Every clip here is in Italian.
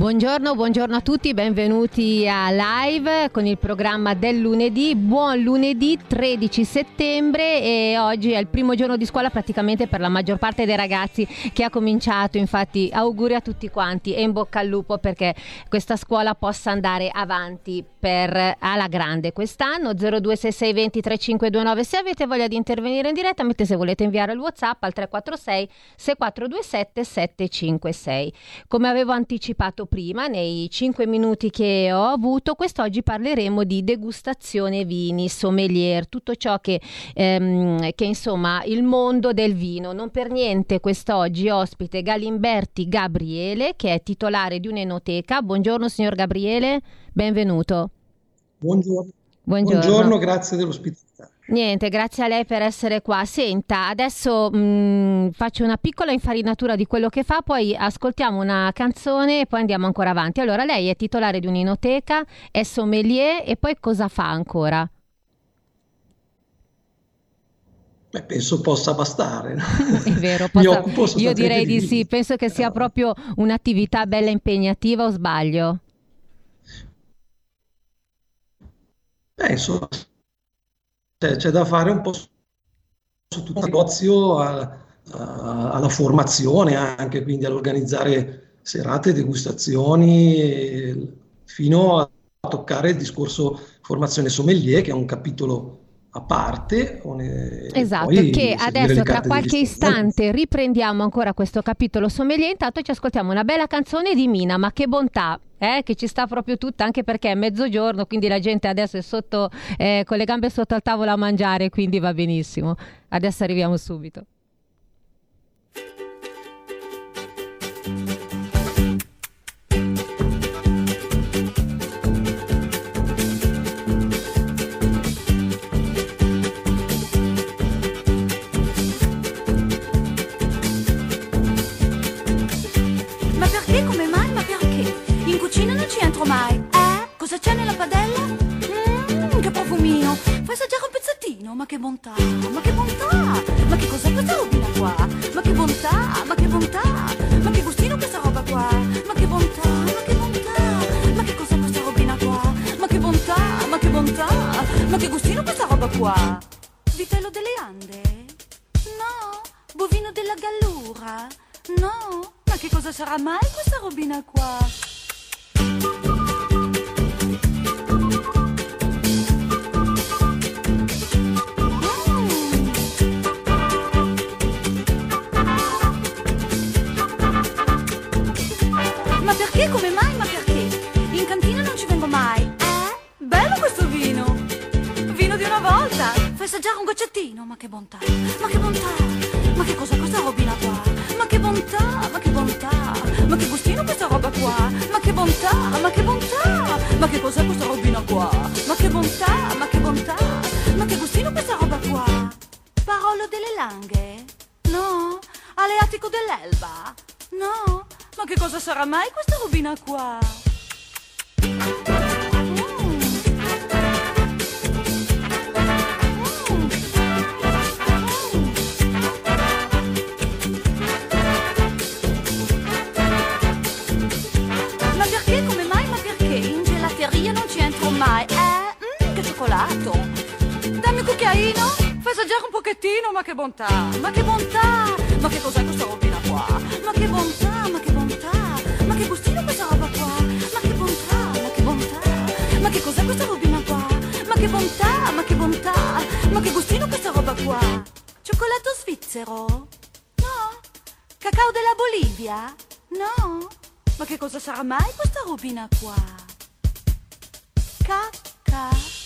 Buongiorno, buongiorno a tutti, benvenuti a live con il programma del lunedì. Buon lunedì 13 settembre e oggi è il primo giorno di scuola praticamente per la maggior parte dei ragazzi che ha cominciato. Infatti auguri a tutti quanti e in bocca al lupo perché questa scuola possa andare avanti per alla grande quest'anno 026620 3529 se avete voglia di intervenire in diretta mentre se volete inviare il whatsapp al 346 6427 756 come avevo anticipato prima nei 5 minuti che ho avuto quest'oggi parleremo di degustazione vini sommelier tutto ciò che, ehm, che insomma il mondo del vino non per niente quest'oggi ospite Galimberti Gabriele che è titolare di un'enoteca buongiorno signor Gabriele benvenuto Buongiorno. Buongiorno. Buongiorno, grazie dell'ospitalità. Niente, grazie a lei per essere qua. Senta, adesso mh, faccio una piccola infarinatura di quello che fa, poi ascoltiamo una canzone e poi andiamo ancora avanti. Allora, lei è titolare di un'inoteca, è sommelier e poi cosa fa ancora? Beh, penso possa bastare. È vero, possa... io direi di, sì, penso che sia proprio un'attività bella impegnativa o sbaglio? Beh, insomma, c'è, da fare un po' su, su tutto il negozio, alla formazione anche, quindi all'organizzare serate, degustazioni, fino a toccare il discorso formazione sommelier, che è un capitolo a parte. Esatto, che adesso tra qualche istante riprendiamo ancora questo capitolo sommelier, intanto ci ascoltiamo una bella canzone di Mina, ma che bontà! Eh, che ci sta proprio tutta anche perché è mezzogiorno quindi la gente adesso è sotto eh, con le gambe sotto al tavolo a mangiare quindi va benissimo. Adesso arriviamo subito Cosa c'è nella padella? Mmm, che profumino. Fai assaggiare un pezzettino. Ma che bontà, ma che bontà. Ma che cos'è questa robina qua? Ma che bontà, ma che bontà. Ma che gustino questa roba qua? Ma che bontà, ma che bontà. Ma che cos'è questa robina qua? Ma che bontà, ma che bontà. Ma che gustino questa roba qua? Vitello delle Ande? No. Bovino della Gallura? No. Ma che cosa sarà mai questa robina qua? Assaggiare un goccettino, ma che bontà, ma che bontà, ma che cos'è questa robina qua? Ma che bontà, ma che bontà, ma che gustino questa roba qua? Ma che bontà, ma che bontà, ma che cos'è questa robina qua? Ma che bontà, ma che bontà, ma che gustino questa roba qua? Parolo delle langhe? No? Aleatico dell'Elba? No? Ma che cosa sarà mai questa robina qua? Cioccolato. Dammi un cucchiaino, fai assaggiare un pochettino, ma che bontà, ma che bontà, ma che cos'è questa robina qua? Ma che bontà, ma che bontà, ma che gustino questa roba qua? Ma che bontà, ma che bontà, ma che cos'è questa robina qua? Ma che bontà, ma che bontà, ma che gustino questa roba qua? Cioccolato svizzero? No. Cacao della Bolivia? No. Ma che cosa sarà mai questa robina qua? Ka, ka.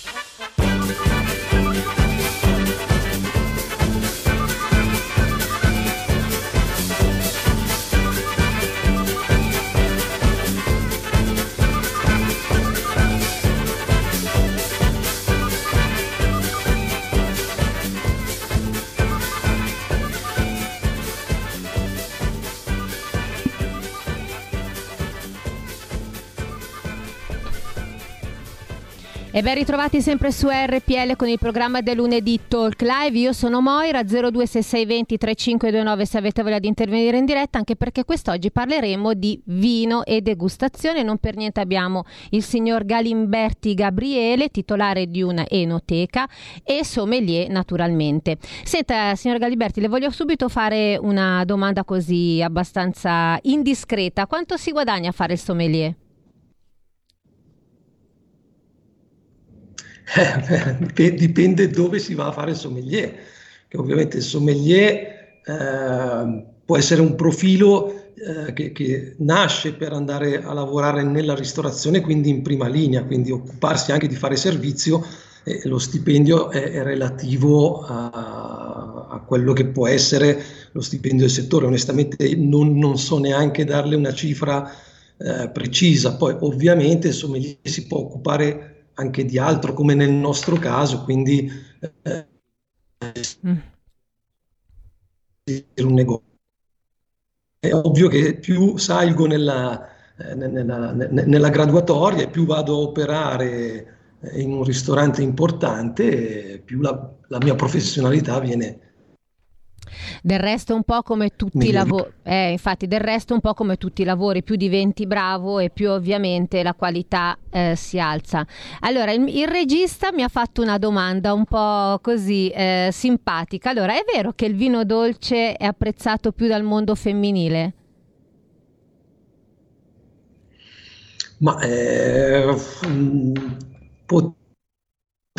E ben ritrovati sempre su RPL con il programma del lunedì Talk Live. Io sono Moira 026620 3529 se avete voglia di intervenire in diretta, anche perché quest'oggi parleremo di vino e degustazione. Non per niente abbiamo il signor Galimberti Gabriele, titolare di una enoteca e sommelier naturalmente. Senta, signor Galimberti, le voglio subito fare una domanda così abbastanza indiscreta. Quanto si guadagna a fare il sommelier? Eh, dipende dove si va a fare il sommelier, che ovviamente il sommelier eh, può essere un profilo eh, che, che, nasce per andare a lavorare nella ristorazione, quindi in prima linea, quindi occuparsi anche di fare servizio e lo stipendio è, è relativo a, a, quello che può essere lo stipendio del settore. Onestamente non, non so neanche darle una cifra eh, precisa, poi ovviamente il sommelier si può occupare anche di altro, come nel nostro caso, quindi eh, mm. un negozio. È ovvio che più salgo nella, eh, nella, nella graduatoria, più vado a operare eh, in un ristorante importante, più la, la mia professionalità viene, del resto un po' come tutti i lavori, eh, infatti del resto un po' come tutti i lavori, più diventi bravo e più ovviamente la qualità eh, si alza. Allora, il, il, regista mi ha fatto una domanda un po' così eh, simpatica. Allora, è vero che il vino dolce è apprezzato più dal mondo femminile? Ma eh, pot-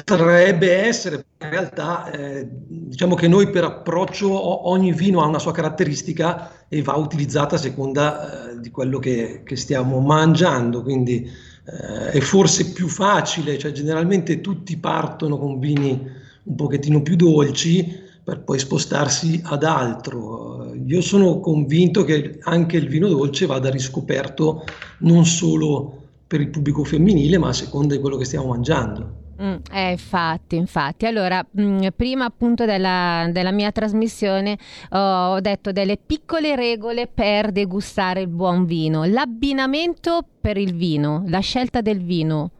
Potrebbe essere, in realtà eh, diciamo che noi per approccio ogni vino ha una sua caratteristica e va utilizzata a seconda eh, di quello che, che, stiamo mangiando, quindi eh, è forse più facile, cioè generalmente tutti partono con vini un pochettino più dolci per poi spostarsi ad altro. Io sono convinto che anche il vino dolce vada riscoperto non solo per il pubblico femminile, ma a seconda di quello che stiamo mangiando. Mm, eh, infatti, infatti. Allora, mh, mm, prima appunto della, della mia trasmissione oh, ho detto delle piccole regole per degustare il buon vino. L'abbinamento per il vino, la scelta del vino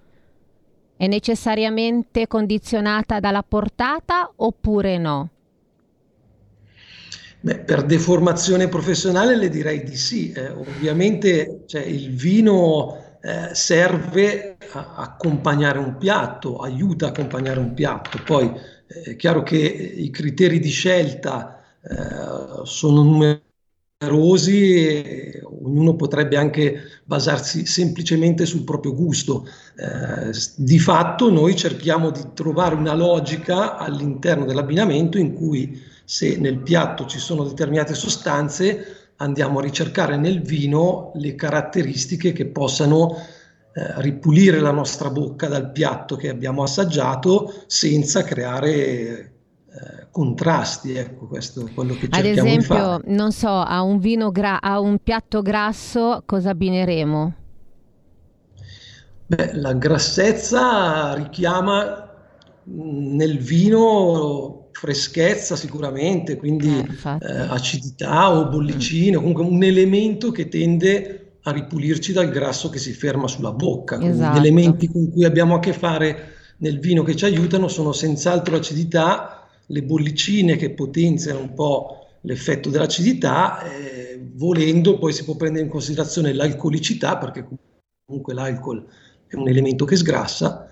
è necessariamente condizionata dalla portata oppure no? Beh, per deformazione professionale le direi di sì. Eh, ovviamente cioè, il vino eh, serve a accompagnare un piatto, aiuta a accompagnare un piatto. Poi eh, è chiaro che i criteri di scelta eh, sono numerosi e ognuno potrebbe anche basarsi semplicemente sul proprio gusto. Eh, di fatto noi cerchiamo di trovare una logica all'interno dell'abbinamento in cui se nel piatto ci sono determinate sostanze andiamo a ricercare nel vino le caratteristiche che possano eh, ripulire la nostra bocca dal piatto che abbiamo assaggiato senza creare eh, contrasti, ecco questo è quello che cerchiamo Ad esempio, non so, a un vino gra- a un piatto grasso cosa abbineremo? Beh, la grassezza richiama nel vino freschezza sicuramente, quindi eh, eh, acidità o bollicine, mm. comunque un elemento che tende a ripulirci dal grasso che si ferma sulla bocca. Esatto. Gli elementi con cui abbiamo a che fare nel vino che ci aiutano sono senz'altro l'acidità, le bollicine che potenziano un po' l'effetto dell'acidità, eh, volendo poi si può prendere in considerazione l'alcolicità, perché comunque l'alcol è un elemento che sgrassa,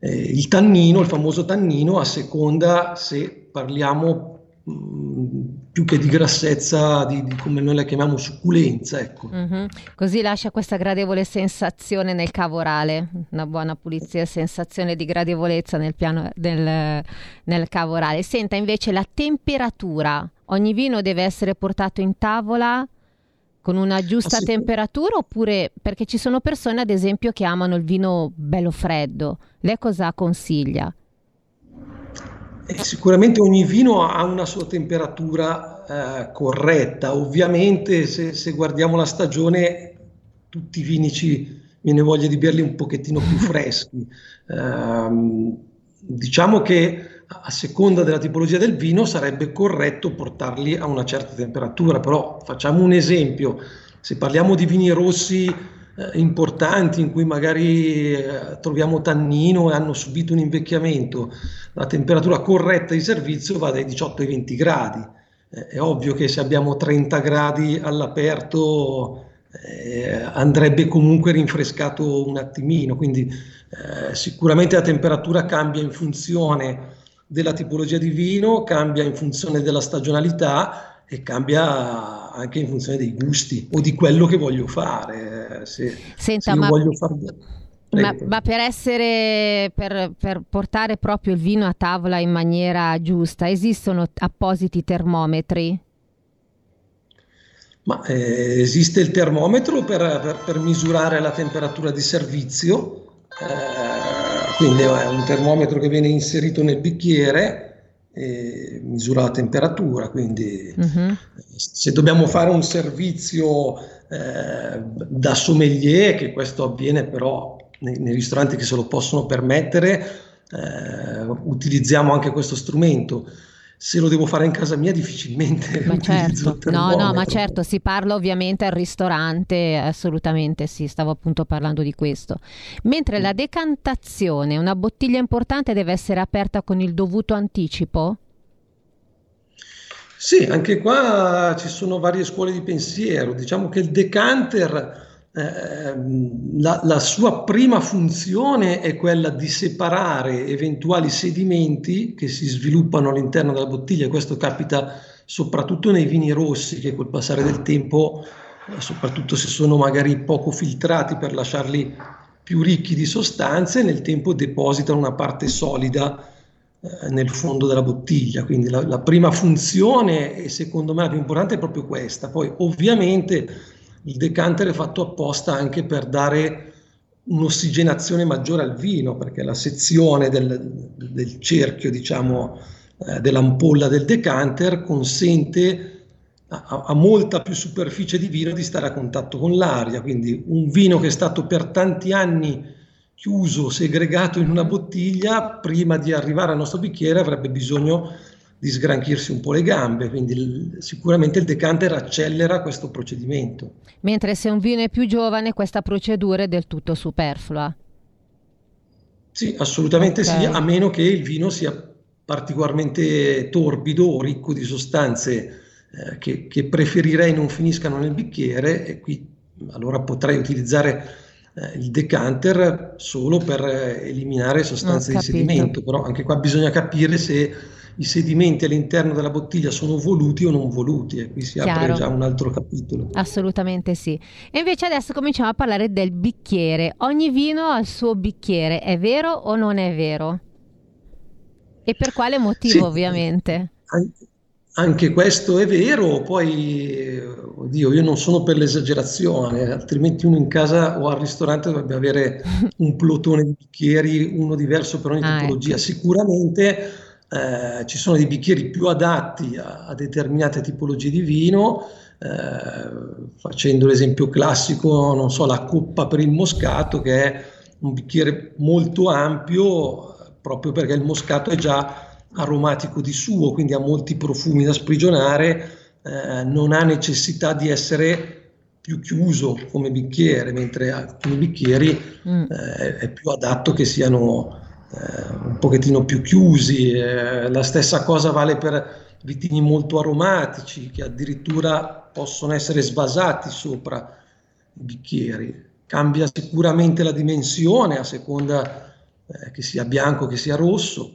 eh, il tannino, il famoso tannino, a seconda se parliamo mm, più che di grassezza, di, di, come noi la chiamiamo succulenza. Ecco. Mm-hmm. Così lascia questa gradevole sensazione nel cavo orale, una buona pulizia sensazione di gradevolezza nel, piano, nel, nel cavo orale. Senta invece la temperatura, ogni vino deve essere portato in tavola con una giusta temperatura oppure perché ci sono persone ad esempio che amano il vino bello freddo. Lei cosa consiglia? Eh, sicuramente ogni vino ha una sua temperatura eh, corretta, ovviamente se, se, guardiamo la stagione tutti i vini ci viene voglia di berli un pochettino più freschi. Eh, diciamo che a seconda della tipologia del vino sarebbe corretto portarli a una certa temperatura, però facciamo un esempio, se parliamo di vini rossi eh, importanti in cui magari eh, troviamo tannino e hanno subito un invecchiamento, la temperatura corretta di servizio va dai 18 ai 20 gradi. Eh, è ovvio che se abbiamo 30 gradi all'aperto eh, andrebbe comunque rinfrescato un attimino, quindi eh, sicuramente la temperatura cambia in funzione della tipologia di vino, cambia in funzione della stagionalità e cambia anche in funzione dei gusti o di quello che voglio fare. Se, Senta, se ma, voglio far... ma, ma, per essere per, per, portare proprio il vino a tavola in maniera giusta, esistono appositi termometri? Ma, eh, esiste il termometro per, per, per, misurare la temperatura di servizio. Eh, quindi è un termometro che viene inserito nel bicchiere e misura la temperatura, quindi uh-huh. se dobbiamo fare un servizio eh, da sommelier, che questo avviene però nei, nei, ristoranti che se lo possono permettere, eh, utilizziamo anche questo strumento se lo devo fare in casa mia difficilmente ma certo. no no ma certo si parla ovviamente al ristorante assolutamente sì stavo appunto parlando di questo. Mentre la decantazione una bottiglia importante deve essere aperta con il dovuto anticipo? Sì anche qua ci sono varie scuole di pensiero. Diciamo che il decanter la, la, sua prima funzione è quella di separare eventuali sedimenti che si sviluppano all'interno della bottiglia, questo capita soprattutto nei vini rossi che col passare del tempo, soprattutto se sono magari poco filtrati per lasciarli più ricchi di sostanze, nel tempo depositano una parte solida eh, nel fondo della bottiglia. Quindi la, la prima funzione, e secondo me la più importante, è proprio questa. Poi ovviamente il decanter è fatto apposta anche per dare un'ossigenazione maggiore al vino, perché la sezione del, del cerchio, diciamo, eh, dell'ampolla del decanter consente a, a, molta più superficie di vino di stare a contatto con l'aria. Quindi un vino che è stato per tanti anni chiuso, segregato in una bottiglia, prima di arrivare al nostro bicchiere avrebbe bisogno di sgranchirsi un po' le gambe, quindi il, sicuramente il decanter accelera questo procedimento. Mentre se un vino è più giovane questa procedura è del tutto superflua. Sì, assolutamente okay. sì, a meno che il vino sia particolarmente torbido o ricco di sostanze eh, che, che, preferirei non finiscano nel bicchiere e qui allora potrei utilizzare eh, il decanter solo per eh, eliminare sostanze di sedimento, però anche qua bisogna capire se i sedimenti all'interno della bottiglia sono voluti o non voluti e qui si Chiaro. apre già un altro capitolo. Assolutamente sì. E invece adesso cominciamo a parlare del bicchiere. Ogni vino ha il suo bicchiere, è vero o non è vero? E per quale motivo sì, ovviamente? Anche questo è vero, poi, oddio, io non sono per l'esagerazione, altrimenti uno in casa o al ristorante dovrebbe avere un plotone di bicchieri, uno diverso per ogni ah, tipologia. Ecco. Sicuramente eh, ci sono dei bicchieri più adatti a, a determinate tipologie di vino, eh, facendo l'esempio classico, non so, la coppa per il moscato che è un bicchiere molto ampio proprio perché il moscato è già aromatico di suo, quindi ha molti profumi da sprigionare, eh, non ha necessità di essere più chiuso come bicchiere, mentre alcuni bicchieri mm. eh, è più adatto che siano eh, un pochettino più chiusi. Eh, la stessa cosa vale per vitigni molto aromatici che addirittura possono essere svasati sopra i bicchieri. Cambia sicuramente la dimensione a seconda eh, che sia bianco che sia rosso.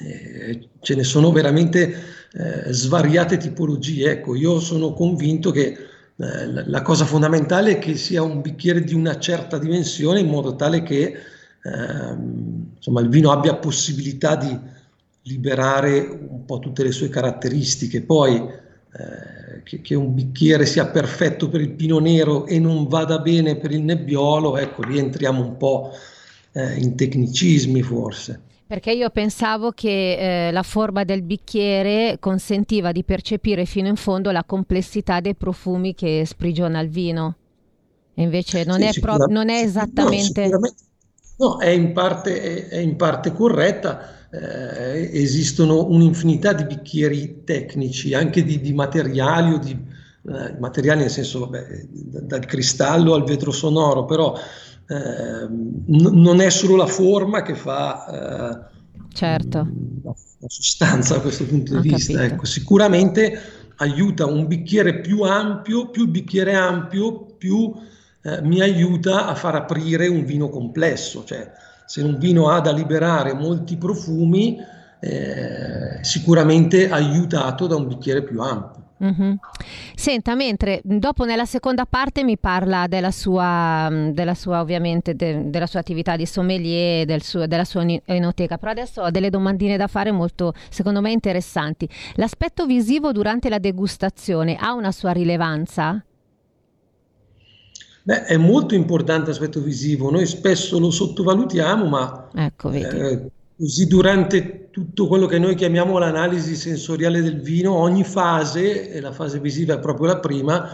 Eh, ce ne sono veramente eh, svariate tipologie. Ecco, io sono convinto che eh, la cosa fondamentale è che sia un bicchiere di una certa dimensione in modo tale che ehm, insomma, il vino abbia possibilità di liberare un po' tutte le sue caratteristiche. Poi eh, che, che, un bicchiere sia perfetto per il pino nero e non vada bene per il nebbiolo, ecco, rientriamo un po' eh, in tecnicismi forse. Perché io pensavo che eh, la forma del bicchiere consentiva di percepire fino in fondo la complessità dei profumi che sprigiona il vino. Invece non, sì, è, pro- non è esattamente... No, No, è in parte, è, è in parte corretta. Eh, esistono un'infinità di bicchieri tecnici, anche di, di materiali o di, eh, materiali nel senso vabbè, dal cristallo al vetro sonoro, però eh, n- non è solo la forma che fa eh, certo. la, la, sostanza da questo punto di Ho vista. Ecco, sicuramente aiuta un bicchiere più ampio, più il bicchiere ampio, più eh, mi aiuta a far aprire un vino complesso, cioè se un vino ha da liberare molti profumi, eh, sicuramente aiutato da un bicchiere più ampio. Mm-hmm. Senta, mentre dopo nella seconda parte mi parla della sua, della sua ovviamente, de, della sua attività di sommelier, del suo, della sua enoteca, però adesso ho delle domandine da fare molto, secondo me, interessanti. L'aspetto visivo durante la degustazione ha una sua rilevanza? Beh, è molto importante l'aspetto visivo, noi spesso lo sottovalutiamo, ma ecco, eh, così durante tutto quello che noi chiamiamo l'analisi sensoriale del vino, ogni fase, e la fase visiva è proprio la prima,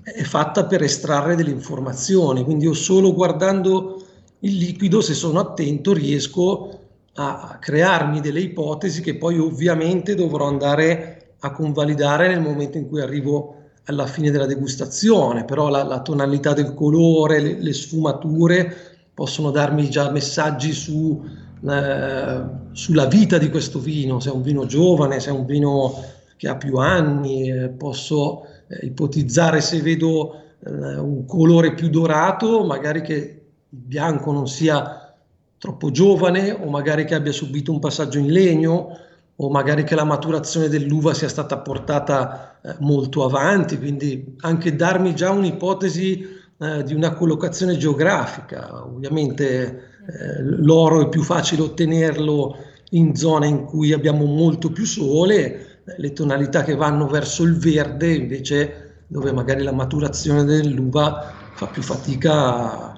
è fatta per estrarre delle informazioni, quindi io solo guardando il liquido, se sono attento, riesco a crearmi delle ipotesi che poi ovviamente dovrò andare a convalidare nel momento in cui arrivo alla fine della degustazione, però la, la tonalità del colore, le, le, sfumature possono darmi già messaggi su, eh, sulla vita di questo vino, se è un vino giovane, se è un vino che ha più anni, eh, posso eh, ipotizzare se vedo eh, un colore più dorato, magari che il bianco non sia troppo giovane o magari che abbia subito un passaggio in legno o magari che la maturazione dell'uva sia stata portata eh, molto avanti, quindi anche darmi già un'ipotesi eh, di una collocazione geografica. Ovviamente eh, l'oro è più facile ottenerlo in zone in cui abbiamo molto più sole, le tonalità che vanno verso il verde invece dove magari la maturazione dell'uva fa più fatica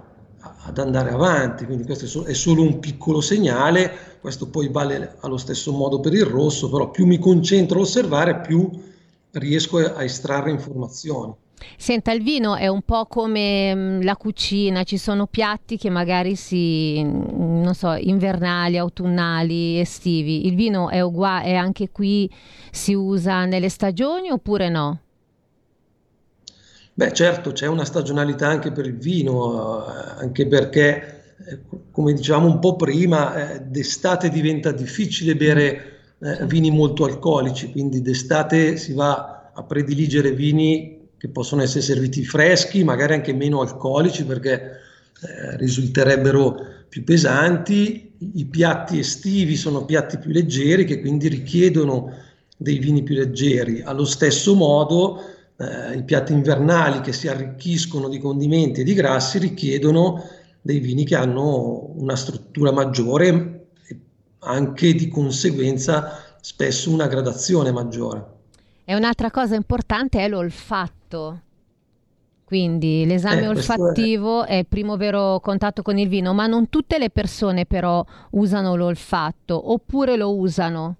ad andare avanti, quindi questo è solo un piccolo segnale, questo poi vale allo stesso modo per il rosso, però più mi concentro a osservare, più riesco a estrarre informazioni. Senta, il vino è un po' come mm, la cucina, ci sono piatti che magari si, mm, non so, invernali, autunnali, estivi. Il vino è uguale, anche qui si usa nelle stagioni oppure no? Beh, certo, c'è una stagionalità anche per il vino, eh, anche perché, eh, come dicevamo un po' prima, eh, d'estate diventa difficile bere vini molto alcolici, quindi d'estate si va a prediligere vini che possono essere serviti freschi, magari anche meno alcolici perché risulterebbero più pesanti. I piatti estivi sono piatti più leggeri che quindi richiedono dei vini più leggeri. Allo stesso modo, eh, i piatti invernali che si arricchiscono di condimenti e di grassi richiedono dei vini che hanno una struttura maggiore e anche di conseguenza spesso una gradazione maggiore. E un'altra cosa importante è l'olfatto. Quindi l'esame eh, olfattivo è... è il primo vero contatto con il vino, ma non tutte le persone però usano l'olfatto oppure lo usano.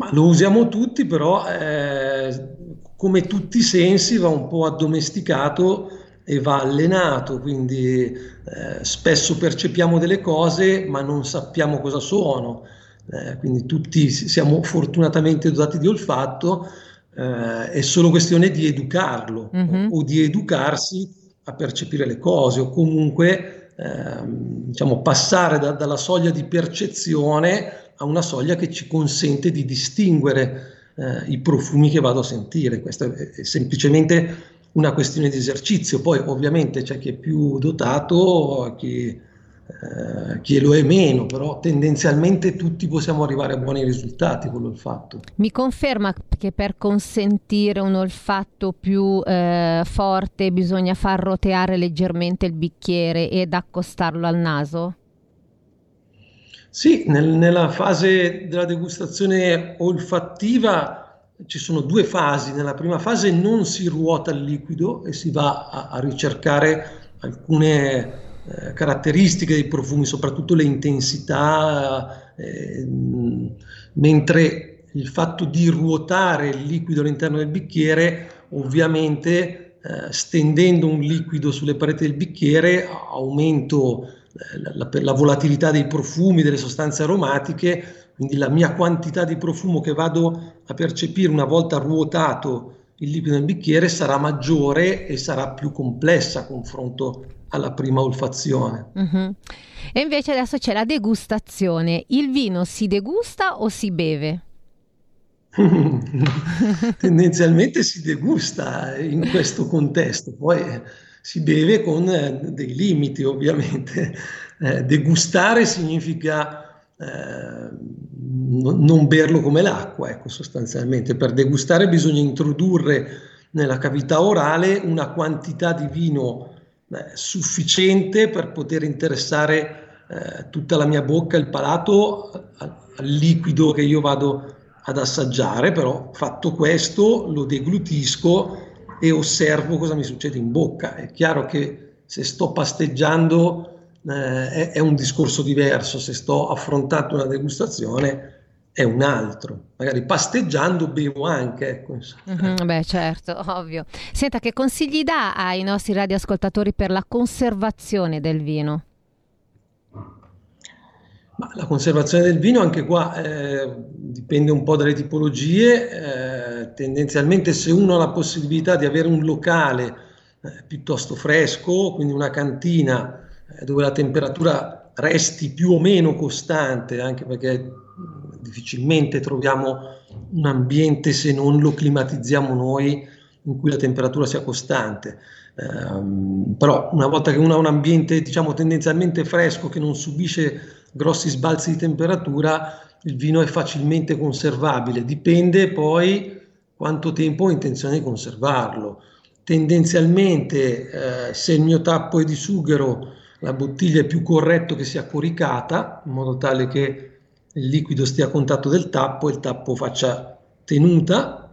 Ma lo usiamo tutti, però eh, come tutti i sensi va un po' addomesticato e va allenato, quindi eh, spesso percepiamo delle cose ma non sappiamo cosa sono, eh, quindi tutti siamo fortunatamente dotati di olfatto, eh, è solo questione di educarlo mm-hmm. o, o, di educarsi a percepire le cose o comunque ehm, diciamo, passare da, dalla soglia di percezione a una soglia che ci consente di distinguere eh, i profumi che vado a sentire. Questa è, semplicemente una questione di esercizio. Poi ovviamente c'è chi è più dotato, chi, eh, chi lo è meno, però tendenzialmente tutti possiamo arrivare a buoni risultati con l'olfatto. Mi conferma che per consentire un olfatto più eh, forte bisogna far roteare leggermente il bicchiere ed accostarlo al naso? Sì, nel, nella fase della degustazione olfattiva ci sono due fasi. Nella prima fase non si ruota il liquido e si va a, a ricercare alcune eh, caratteristiche dei profumi, soprattutto le intensità, eh, mentre il fatto di ruotare il liquido all'interno del bicchiere ovviamente eh, stendendo un liquido sulle pareti del bicchiere aumento la, la, volatilità dei profumi, delle sostanze aromatiche, quindi la mia quantità di profumo che vado a percepire una volta ruotato il liquido nel bicchiere sarà maggiore e sarà più complessa a confronto alla prima olfazione. Uh-huh. E invece adesso c'è la degustazione. Il vino si degusta o si beve? Tendenzialmente si degusta in questo contesto, poi si beve con eh, dei limiti ovviamente. Eh, degustare significa eh, non berlo come l'acqua, ecco, sostanzialmente. Per degustare bisogna introdurre nella cavità orale una quantità di vino eh, sufficiente per poter interessare eh, tutta la mia bocca, il palato al, al liquido che io vado ad assaggiare, però fatto questo lo deglutisco e osservo cosa mi succede in bocca. È chiaro che se sto pasteggiando eh, è, è, un discorso diverso, se sto affrontando una degustazione è un altro. Magari pasteggiando bevo anche. Ecco, mm-hmm, beh, certo, ovvio. Senta, che consigli dà ai nostri radioascoltatori per la conservazione del vino? Ma la conservazione del vino anche qua eh, dipende un po' dalle tipologie, eh, tendenzialmente se uno ha la possibilità di avere un locale eh, piuttosto fresco, quindi una cantina eh, dove la temperatura resti più o meno costante, anche perché difficilmente troviamo un ambiente se non lo climatizziamo noi in cui la temperatura sia costante. Um, però una volta che uno ha un ambiente diciamo tendenzialmente fresco che non subisce grossi sbalzi di temperatura, il vino è facilmente conservabile, dipende poi quanto tempo ho intenzione di conservarlo. Tendenzialmente eh, se il mio tappo è di sughero, la bottiglia è più corretto che sia coricata, in modo tale che il liquido stia a contatto del tappo e il tappo faccia tenuta.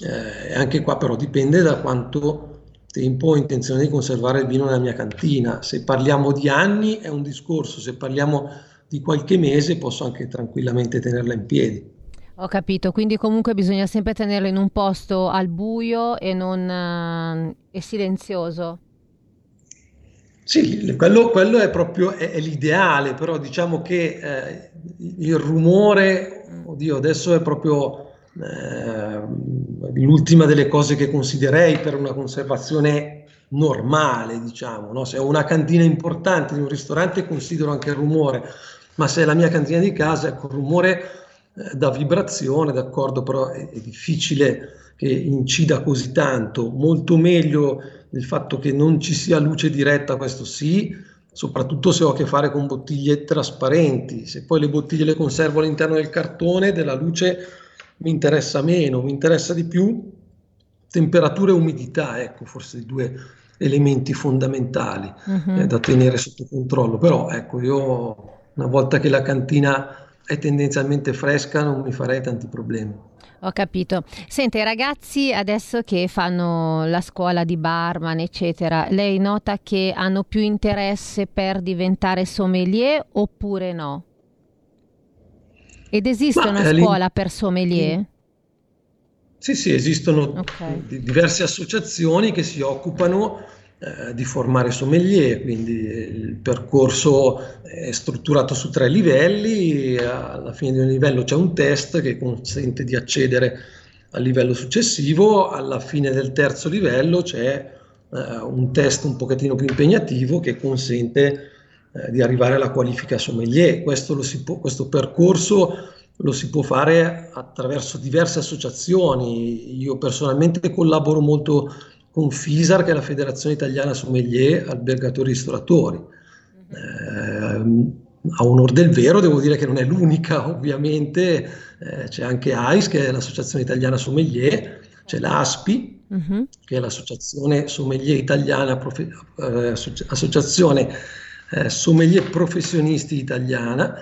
Eh, anche qua però dipende da quanto tempo ho intenzione di conservare il vino nella mia cantina. Se parliamo di anni è un discorso, se parliamo di qualche mese posso anche tranquillamente tenerla in piedi. Ho capito, quindi comunque bisogna sempre tenerlo in un posto al buio e non uh, e silenzioso. Sì, quello, quello è proprio è, è l'ideale, però diciamo che eh, il rumore, oddio, adesso è proprio eh, l'ultima delle cose che considerei per una conservazione normale, diciamo. No? Se ho una cantina importante di un ristorante considero anche il rumore, ma se è la mia cantina di casa, ecco, il rumore eh, da vibrazione, d'accordo, però è, è difficile che incida così tanto. Molto meglio il fatto che non ci sia luce diretta, questo sì, soprattutto se ho a che fare con bottiglie trasparenti. Se poi le bottiglie le conservo all'interno del cartone, della luce mi interessa meno, mi interessa di più temperatura e umidità, ecco forse i due elementi fondamentali uh-huh. eh, da tenere sotto controllo, però ecco io una volta che la cantina è tendenzialmente fresca non mi farei tanti problemi. Ho capito. Sente, i ragazzi adesso che fanno la scuola di barman, eccetera, lei nota che hanno più interesse per diventare sommelier oppure no? Ed esiste Ma, una eh, scuola per sommelier? Sì, sì, esistono okay. diverse associazioni che si occupano eh, di formare sommelier, quindi il percorso è strutturato su tre livelli, alla fine di un livello c'è un test che consente di accedere al livello successivo, alla fine del terzo livello c'è eh, un test un pochettino più impegnativo che consente eh, di arrivare alla qualifica sommelier. Questo, può, questo, percorso lo si può fare attraverso diverse associazioni. Io personalmente collaboro molto con FISAR, che è la Federazione Italiana Sommelier Albergatori Ristoratori. Eh, a onor del vero devo dire che non è l'unica, ovviamente, eh, c'è anche AIS, che è l'Associazione Italiana Sommelier, c'è l'ASPI, uh-huh. che è l'Associazione Sommelier Italiana, Profe- eh, Associazione eh, sommelier professionisti italiana.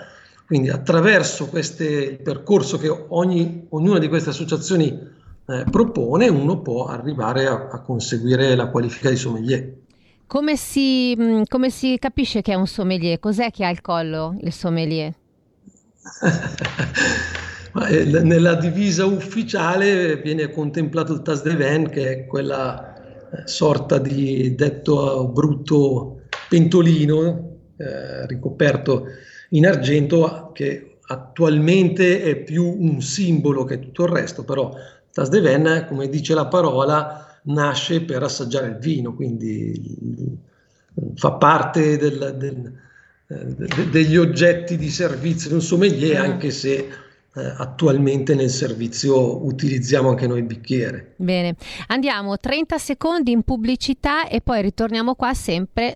Quindi attraverso queste, il percorso che ogni, ognuna di queste associazioni eh, propone, uno può arrivare a, a, conseguire la qualifica di sommelier. Come si, come si capisce che è un sommelier? Cos'è che ha il collo il sommelier? Eh, nella divisa ufficiale viene contemplato il tas de vin, che è quella eh, sorta di detto brutto pentolino eh, ricoperto in argento che attualmente è più un simbolo che tutto il resto, però Tas de Ven, come dice la parola, nasce per assaggiare il vino, quindi fa parte del, del, de, degli oggetti di servizio di un sommelier, mm. anche se eh, attualmente nel servizio utilizziamo anche noi il bicchiere. Bene, andiamo 30 secondi in pubblicità e poi ritorniamo qua sempre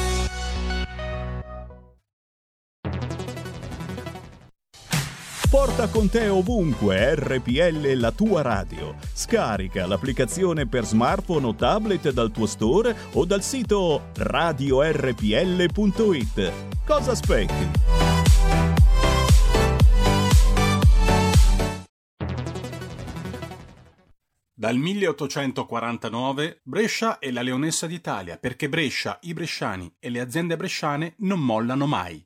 Porta con te ovunque RPL la tua radio. Scarica l'applicazione per smartphone o tablet dal tuo store o dal sito radiorpl.it. Cosa aspetti? Dal 1849 Brescia è la leonessa d'Italia perché Brescia, i bresciani e le aziende bresciane non mollano mai.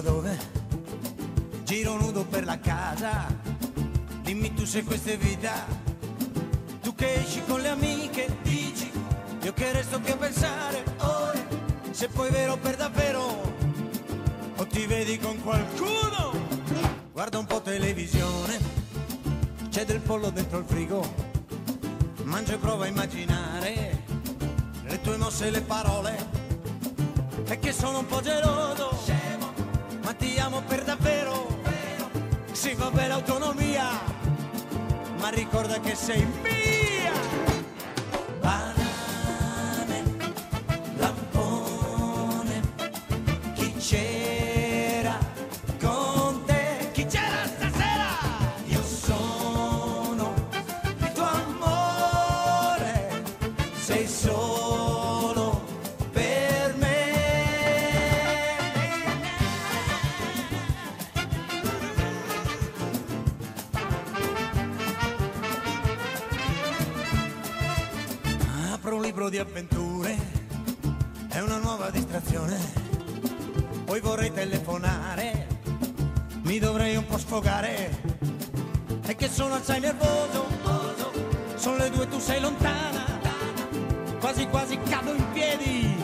Dove, giro nudo per la casa, dimmi tu se questa è vita, tu che esci con le amiche, dici, io che resto che pensare, ore, se poi vero per davvero, o ti vedi con qualcuno, guarda un po' televisione, c'è del pollo dentro il frigo, mangia e prova a immaginare le tue mosse e le parole è che sono un po' geloso, ti amo per davvero. Vero. Sì, va bene l'autonomia, ma ricorda che sei mia. Assai nervoso, sono le due, tu sei lontana, quasi quasi cado in piedi,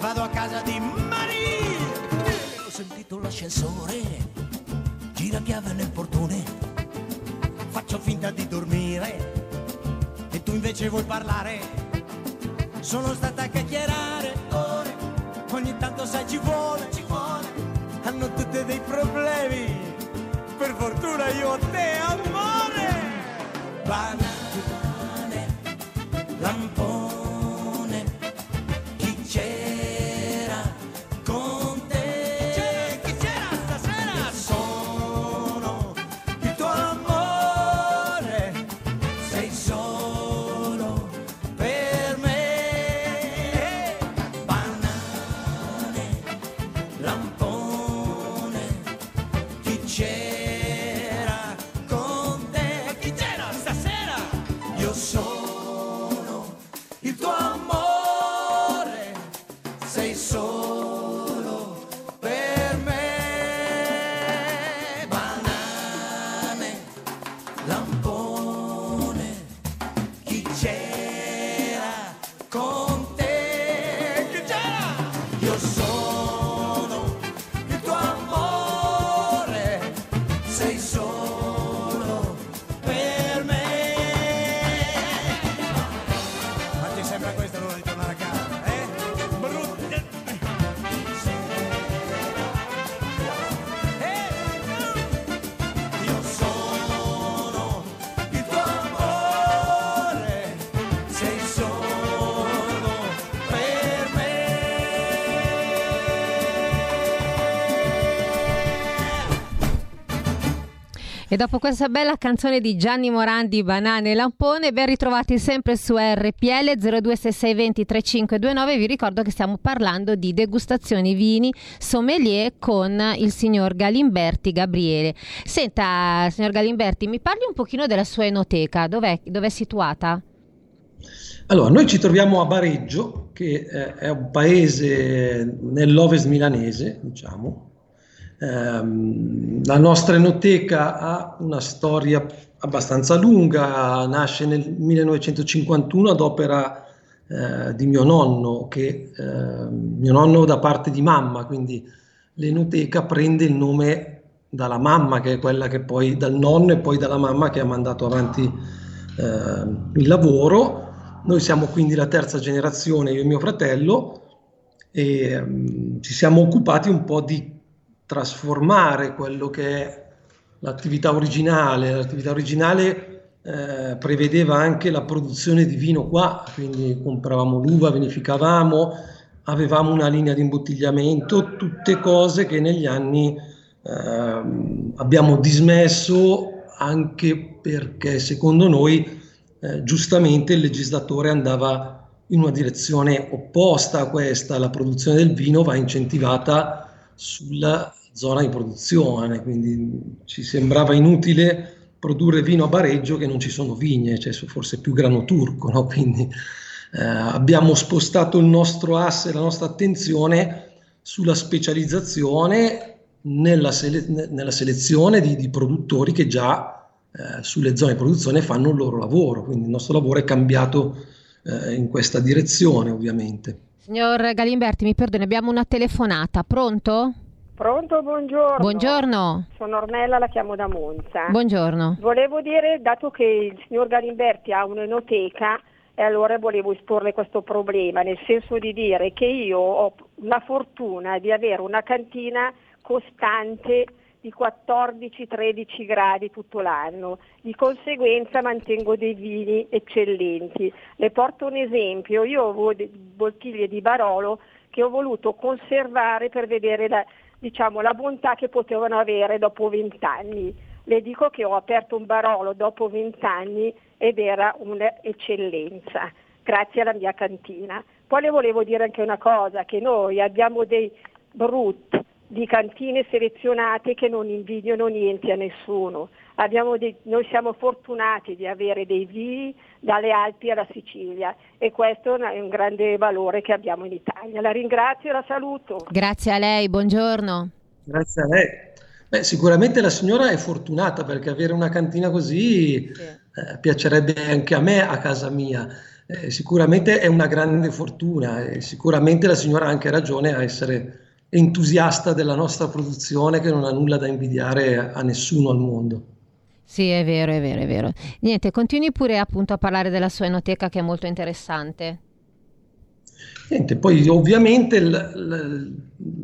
vado a casa di Maria. sentito l'ascensore, gira chiave nel portone, faccio finta di dormire. E tu invece vuoi parlare. Sono stata a chiacchierare ore, ogni tanto sai ci vuole, ci vuole, hanno tutte dei problemi, per fortuna io ho te amore. Banane, E dopo questa bella canzone di Gianni Morandi, Banane e Lampone, ben ritrovati sempre su RPL 026620 3529. Vi ricordo che stiamo parlando di degustazioni vini sommelier con il signor Galimberti Gabriele. Senta, signor Galimberti, mi parli un pochino della sua enoteca, dov'è, dov'è situata? Allora, noi ci troviamo a Bareggio, che eh, è un paese nell'ovest milanese, diciamo. Ehm, la nostra enoteca ha una storia abbastanza lunga, nasce nel 1951 ad opera eh, di mio nonno, che eh, mio nonno da parte di mamma, quindi l'enoteca prende il nome dalla mamma, che è quella che poi dal nonno e poi dalla mamma che ha mandato avanti eh, il lavoro. Noi siamo quindi la terza generazione, io e mio fratello, e ehm, ci siamo occupati un po' di trasformare quello che è l'attività originale. L'attività originale eh, prevedeva anche la produzione di vino qua, quindi compravamo l'uva, vinificavamo, avevamo una linea di imbottigliamento, tutte cose che negli anni ehm, abbiamo dismesso anche perché secondo noi eh, giustamente il legislatore andava in una direzione opposta a questa, la produzione del vino va incentivata sulla zona di produzione, quindi ci sembrava inutile produrre vino a Bareggio che non ci sono vigne, cioè forse più grano turco, no? quindi eh, abbiamo spostato il nostro asse, la nostra attenzione sulla specializzazione nella, sele- nella selezione di, di, produttori che già eh, sulle zone di produzione fanno il loro lavoro, quindi il nostro lavoro è cambiato eh, in questa direzione ovviamente. Signor Galimberti, mi perdoni, abbiamo una telefonata, pronto? Pronto, buongiorno. Buongiorno. Sono Ornella, la chiamo da Monza. Buongiorno. Volevo dire, dato che il signor Galimberti ha un'enoteca, e allora volevo esporle questo problema, nel senso di dire che io ho la fortuna di avere una cantina costante di 14-13 gradi tutto l'anno, di conseguenza mantengo dei vini eccellenti. Le porto un esempio, io ho bottiglie di Barolo che ho voluto conservare per vedere la, diciamo, la bontà che potevano avere dopo 20 anni. Le dico che ho aperto un Barolo dopo 20 anni ed era un'eccellenza, grazie alla mia cantina. Poi le volevo dire anche una cosa, che noi abbiamo dei brutti di cantine selezionate che non invidiano niente a nessuno. Dei, noi siamo fortunati di avere dei vini dalle Alpi alla Sicilia e questo è un grande valore che abbiamo in Italia. La ringrazio e la saluto. Grazie a lei, buongiorno. Grazie a lei. Beh, sicuramente la signora è fortunata perché avere una cantina così sì. eh, piacerebbe anche a me a casa mia. Eh, sicuramente è una grande fortuna e sicuramente la signora ha anche ragione a essere entusiasta della nostra produzione che non ha nulla da invidiare a nessuno al mondo. Sì, è vero, è vero, è vero. Niente, continui pure appunto a parlare della sua enoteca che è molto interessante. Niente, poi ovviamente l, l,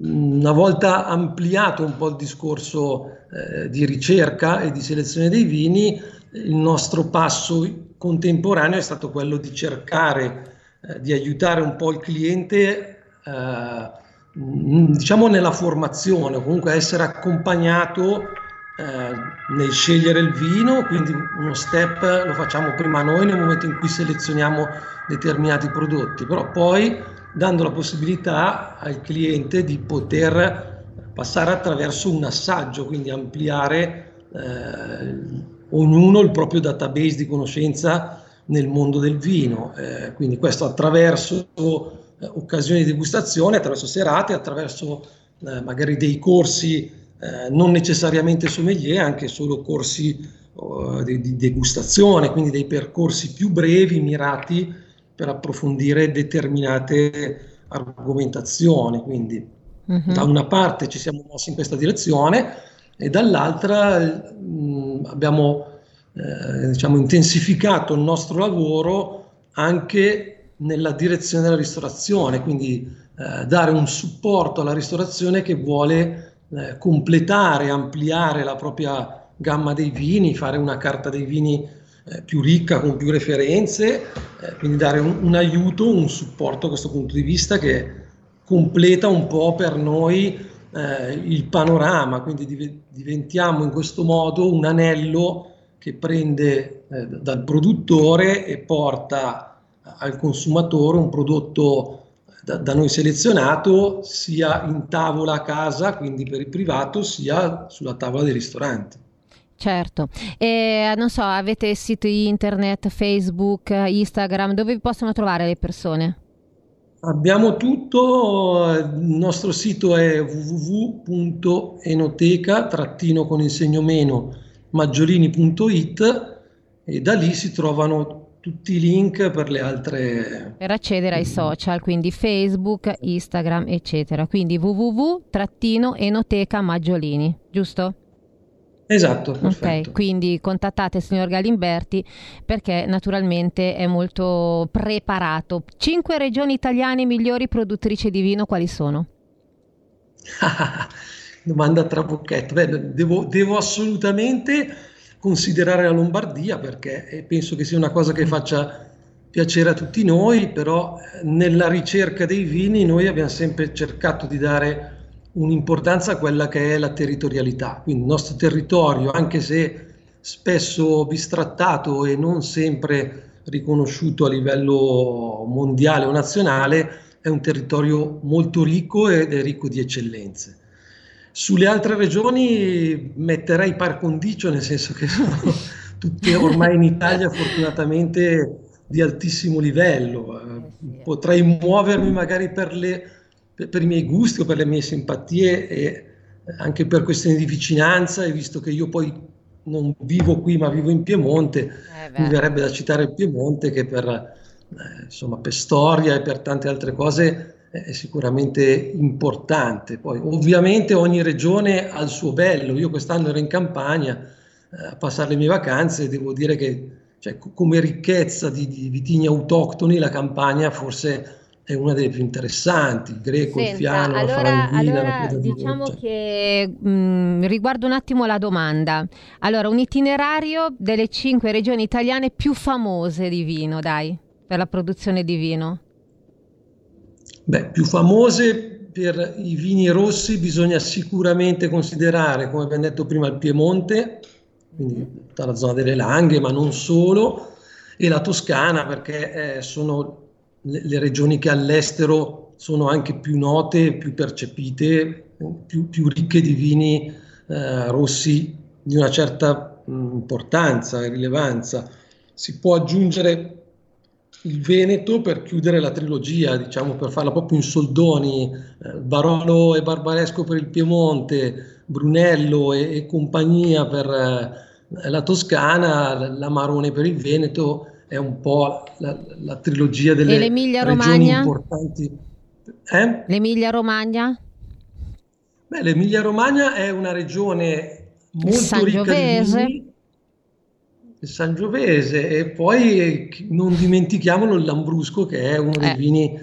una volta ampliato un po' il discorso eh, di ricerca e di selezione dei vini, il nostro passo contemporaneo è stato quello di cercare eh, di aiutare un po' il cliente, eh, diciamo nella formazione, comunque essere accompagnato eh, nel scegliere il vino, quindi uno step lo facciamo prima noi nel momento in cui selezioniamo determinati prodotti, però poi dando la possibilità al cliente di poter passare attraverso un assaggio, quindi ampliare eh, ognuno il proprio database di conoscenza nel mondo del vino. Eh, quindi questo attraverso eh, occasioni di degustazione, attraverso serate, attraverso eh, magari dei corsi eh, non necessariamente sommelier, anche solo corsi uh, di, di, degustazione, quindi dei percorsi più brevi, mirati per approfondire determinate argomentazioni. Quindi uh-huh. da una parte ci siamo mossi in questa direzione e dall'altra mh, abbiamo eh, diciamo, intensificato il nostro lavoro anche nella direzione della ristorazione, quindi eh, dare un supporto alla ristorazione che vuole eh, completare, ampliare la propria gamma dei vini, fare una carta dei vini eh, più ricca, con più referenze, eh, quindi dare un, un, aiuto, un supporto a questo punto di vista che completa un po' per noi eh, il panorama, quindi div- diventiamo in questo modo un anello che prende eh, dal produttore e porta al consumatore un prodotto da, da, noi selezionato sia in tavola a casa, quindi per il privato, sia sulla tavola dei ristoranti. Certo, e non so, avete siti internet, Facebook, Instagram, dove vi possono trovare le persone? Abbiamo tutto, il nostro sito è www.enoteca, trattino con il segno meno, maggiolini.it e da lì si trovano tutti i link per le altre... Per accedere ai social, quindi Facebook, Instagram, eccetera. Quindi www-enoteca Maggiolini, giusto? Esatto, perfetto. Ok, quindi contattate il signor Galimberti perché naturalmente è molto preparato. Cinque regioni italiane migliori produttrici di vino quali sono? Domanda tra bocchetto. Beh, devo, devo assolutamente considerare la Lombardia perché eh, penso che sia una cosa che faccia piacere a tutti noi, però eh, nella ricerca dei vini noi abbiamo sempre cercato di dare un'importanza a quella che è la territorialità. Quindi il nostro territorio, anche se spesso bistrattato e non sempre riconosciuto a livello mondiale o nazionale, è un territorio molto ricco ed è ricco di eccellenze. Sulle altre regioni metterei par condicio, nel senso che sono tutte ormai in Italia fortunatamente di altissimo livello. Eh, potrei muovermi magari per, le, per, i miei gusti o per le mie simpatie e anche per questioni di vicinanza e visto che io poi non vivo qui ma vivo in Piemonte, eh mi verrebbe da citare il Piemonte che per, eh, insomma, per storia e per tante altre cose è sicuramente importante. Poi ovviamente ogni regione ha il suo bello. Io quest'anno ero in campagna eh, a passare le mie vacanze e devo dire che cioè, come ricchezza di, di, vitigni autoctoni la campagna forse è una delle più interessanti, il greco, Senta, il fiano, allora, allora, diciamo cioè. che mh, mm, riguardo un attimo la domanda. Allora, un itinerario delle cinque regioni italiane più famose di vino, dai, per la produzione di vino. Beh, più famose per i vini rossi bisogna sicuramente considerare, come abbiamo detto prima, il Piemonte, quindi tutta la zona delle Langhe, ma non solo, e la Toscana, perché eh, sono le, le, regioni che all'estero sono anche più note, più percepite, più, più ricche di vini eh, rossi di una certa mh, importanza e rilevanza. Si può aggiungere il Veneto per chiudere la trilogia, diciamo per farla proprio in soldoni, eh, Barolo e Barbaresco per il Piemonte, Brunello e, e compagnia per eh, la Toscana, l'Amarone per il Veneto, è un po' la, la trilogia delle regioni importanti. Eh? L'Emilia Romagna? Beh, l'Emilia Romagna è una regione molto ricca di vini, il Sangiovese e poi non dimentichiamolo il Lambrusco che è uno dei Eh. vini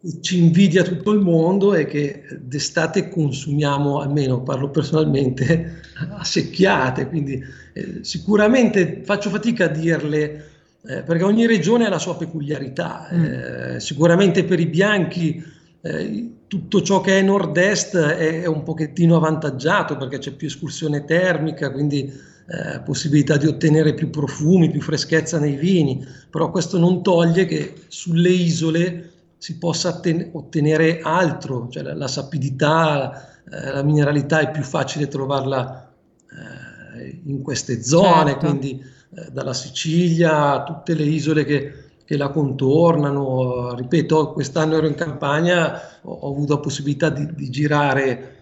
che ci invidia tutto il mondo e che d'estate consumiamo, almeno parlo personalmente, a secchiate, quindi eh, sicuramente faccio fatica a dirle eh, perché ogni regione ha la sua peculiarità. Eh, sicuramente per i bianchi eh, tutto ciò che è nord-est è, è un pochettino avvantaggiato perché c'è più escursione termica, quindi eh, possibilità di ottenere più profumi, più freschezza nei vini, però questo non toglie che sulle isole si possa atten- ottenere altro, cioè la, la sapidità, eh, la mineralità è più facile trovarla eh, in queste zone, Certo. quindi eh, dalla Sicilia a tutte le isole che, che la contornano. Ripeto, quest'anno ero in campagna, ho, ho avuto la possibilità di, di girare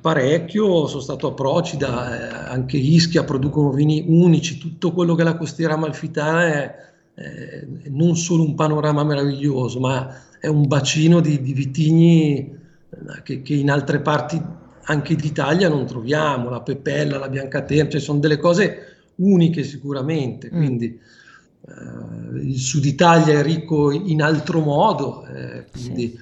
parecchio, sono stato a Procida, eh, anche Ischia producono vini unici, tutto quello che è la costiera amalfitana è, è non solo un panorama meraviglioso, ma è un bacino di, di vitigni eh, che, che in altre parti anche d'Italia non troviamo, la Pepella, la Biancaterra, cioè sono delle cose uniche sicuramente, quindi eh, il sud Italia è ricco in altro modo, eh, quindi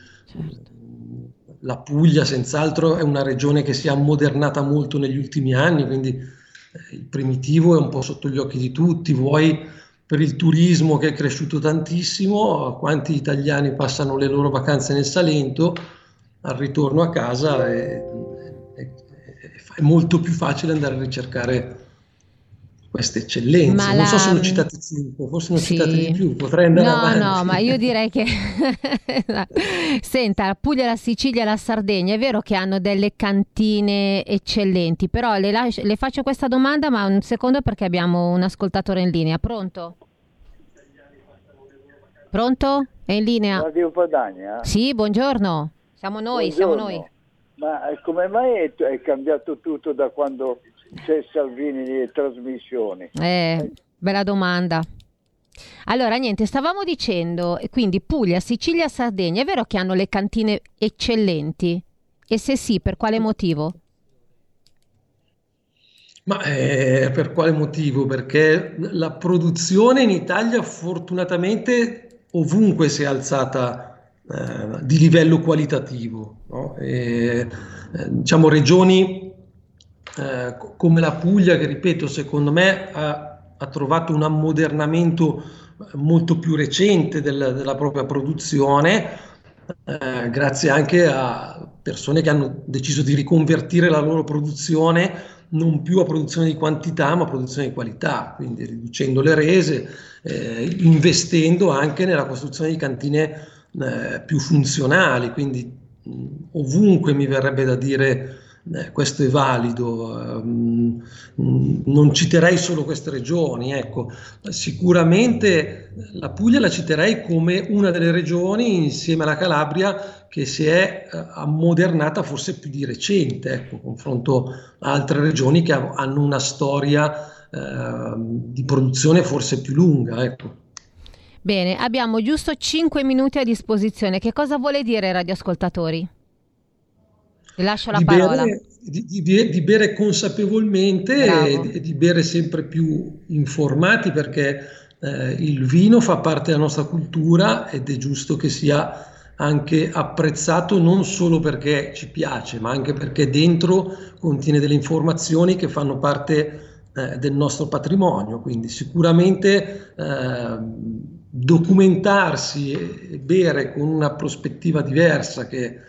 la Puglia senz'altro è una regione che si è ammodernata molto negli ultimi anni, quindi eh, il primitivo è un po' sotto gli occhi di tutti, vuoi per il turismo che è cresciuto tantissimo, quanti italiani passano le loro vacanze nel Salento, al ritorno a casa è, è- è molto più facile andare a ricercare queste eccellenze. Ma non so la- se ne ho citate 5, forse ne ho Sì. citate di più, potrei andare No, avanti. no, ma io direi che senta, la Puglia, la Sicilia e la Sardegna è vero che hanno delle cantine eccellenti, però le, lascio- le faccio questa domanda, ma un secondo perché abbiamo un ascoltatore in linea. Pronto? Pronto? È in linea? Radio Padania? Sì, buongiorno. Siamo noi, siamo Buongiorno. noi. Ma eh, come mai è, è cambiato tutto da quando c'è Salvini nelle trasmissioni? Eh, bella domanda. Allora, niente, stavamo dicendo, e quindi Puglia, Sicilia, Sardegna, è vero che hanno le cantine eccellenti? E se sì, per quale motivo? Ma eh, per quale motivo? Perché la produzione in Italia fortunatamente ovunque si è alzata eh, di livello qualitativo, no? E, eh, diciamo regioni eh, co- come la Puglia, che ripeto, secondo me ha, ha trovato un ammodernamento eh, molto più recente del- della propria produzione, eh, grazie anche a persone che hanno deciso di riconvertire la loro produzione non più a produzione di quantità, ma a produzione di qualità, quindi riducendo le rese, eh, investendo anche nella costruzione di cantine eh, più funzionali, quindi mh, ovunque mi verrebbe da dire eh, questo è valido, ehm, mh, non citerei solo queste regioni, ecco. Sicuramente la Puglia la citerei come una delle regioni insieme alla Calabria che si è eh, ammodernata forse più di recente, ecco, confronto a altre regioni che ha- hanno una storia ehm, di produzione forse più lunga, ecco. Bene, abbiamo giusto 5 minuti a disposizione. Che cosa vuole dire radioascoltatori? Le lascio la di parola. bere, di, di di bere consapevolmente Bravo. e di, bere sempre più informati perché eh, il vino fa parte della nostra cultura ed è giusto che sia anche apprezzato non solo perché ci piace, ma anche perché dentro contiene delle informazioni che fanno parte eh, del nostro patrimonio. Quindi sicuramente eh, documentarsi e bere con una prospettiva diversa che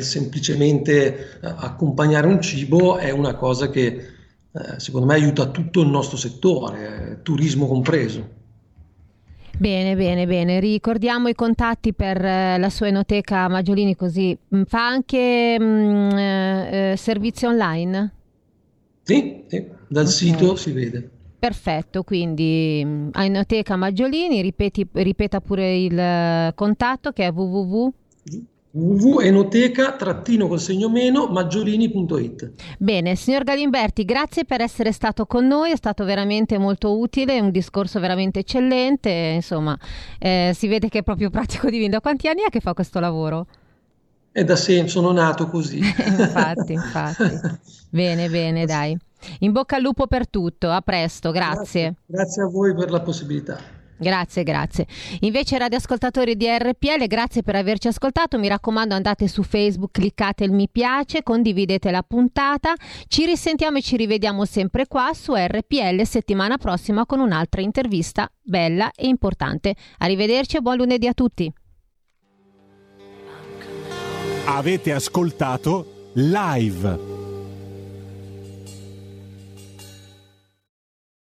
semplicemente eh, accompagnare un cibo è una cosa che eh, secondo me aiuta tutto il nostro settore, eh, turismo compreso. Bene, bene, bene. Ricordiamo i contatti per la sua enoteca Maggiolini così. Mm, Fa anche mm, eh, servizi online? Sì, sì, dal Ok. sito si vede. Perfetto, quindi mm, a Enoteca Maggiolini, ripeti- ripeta pure il contatto che è www. www.enoteca trattino col segno meno maggiolini.it Bene, signor Galimberti, grazie per essere stato con noi, è stato veramente molto utile, un discorso veramente eccellente, insomma, eh, si vede che è proprio pratico di vino. Da quanti anni è che fa questo lavoro? è da sempre, sono nato così. infatti, infatti. Bene, bene, dai. In bocca al lupo per tutto, a presto, grazie. Grazie, grazie a voi per la possibilità. Grazie, grazie. Invece radioascoltatori di RPL, grazie per averci ascoltato. Mi raccomando, andate su Facebook, cliccate il mi piace, condividete la puntata. Ci risentiamo e ci rivediamo sempre qua su RPL settimana prossima con un'altra intervista bella e importante. Arrivederci e buon lunedì a tutti. Avete ascoltato live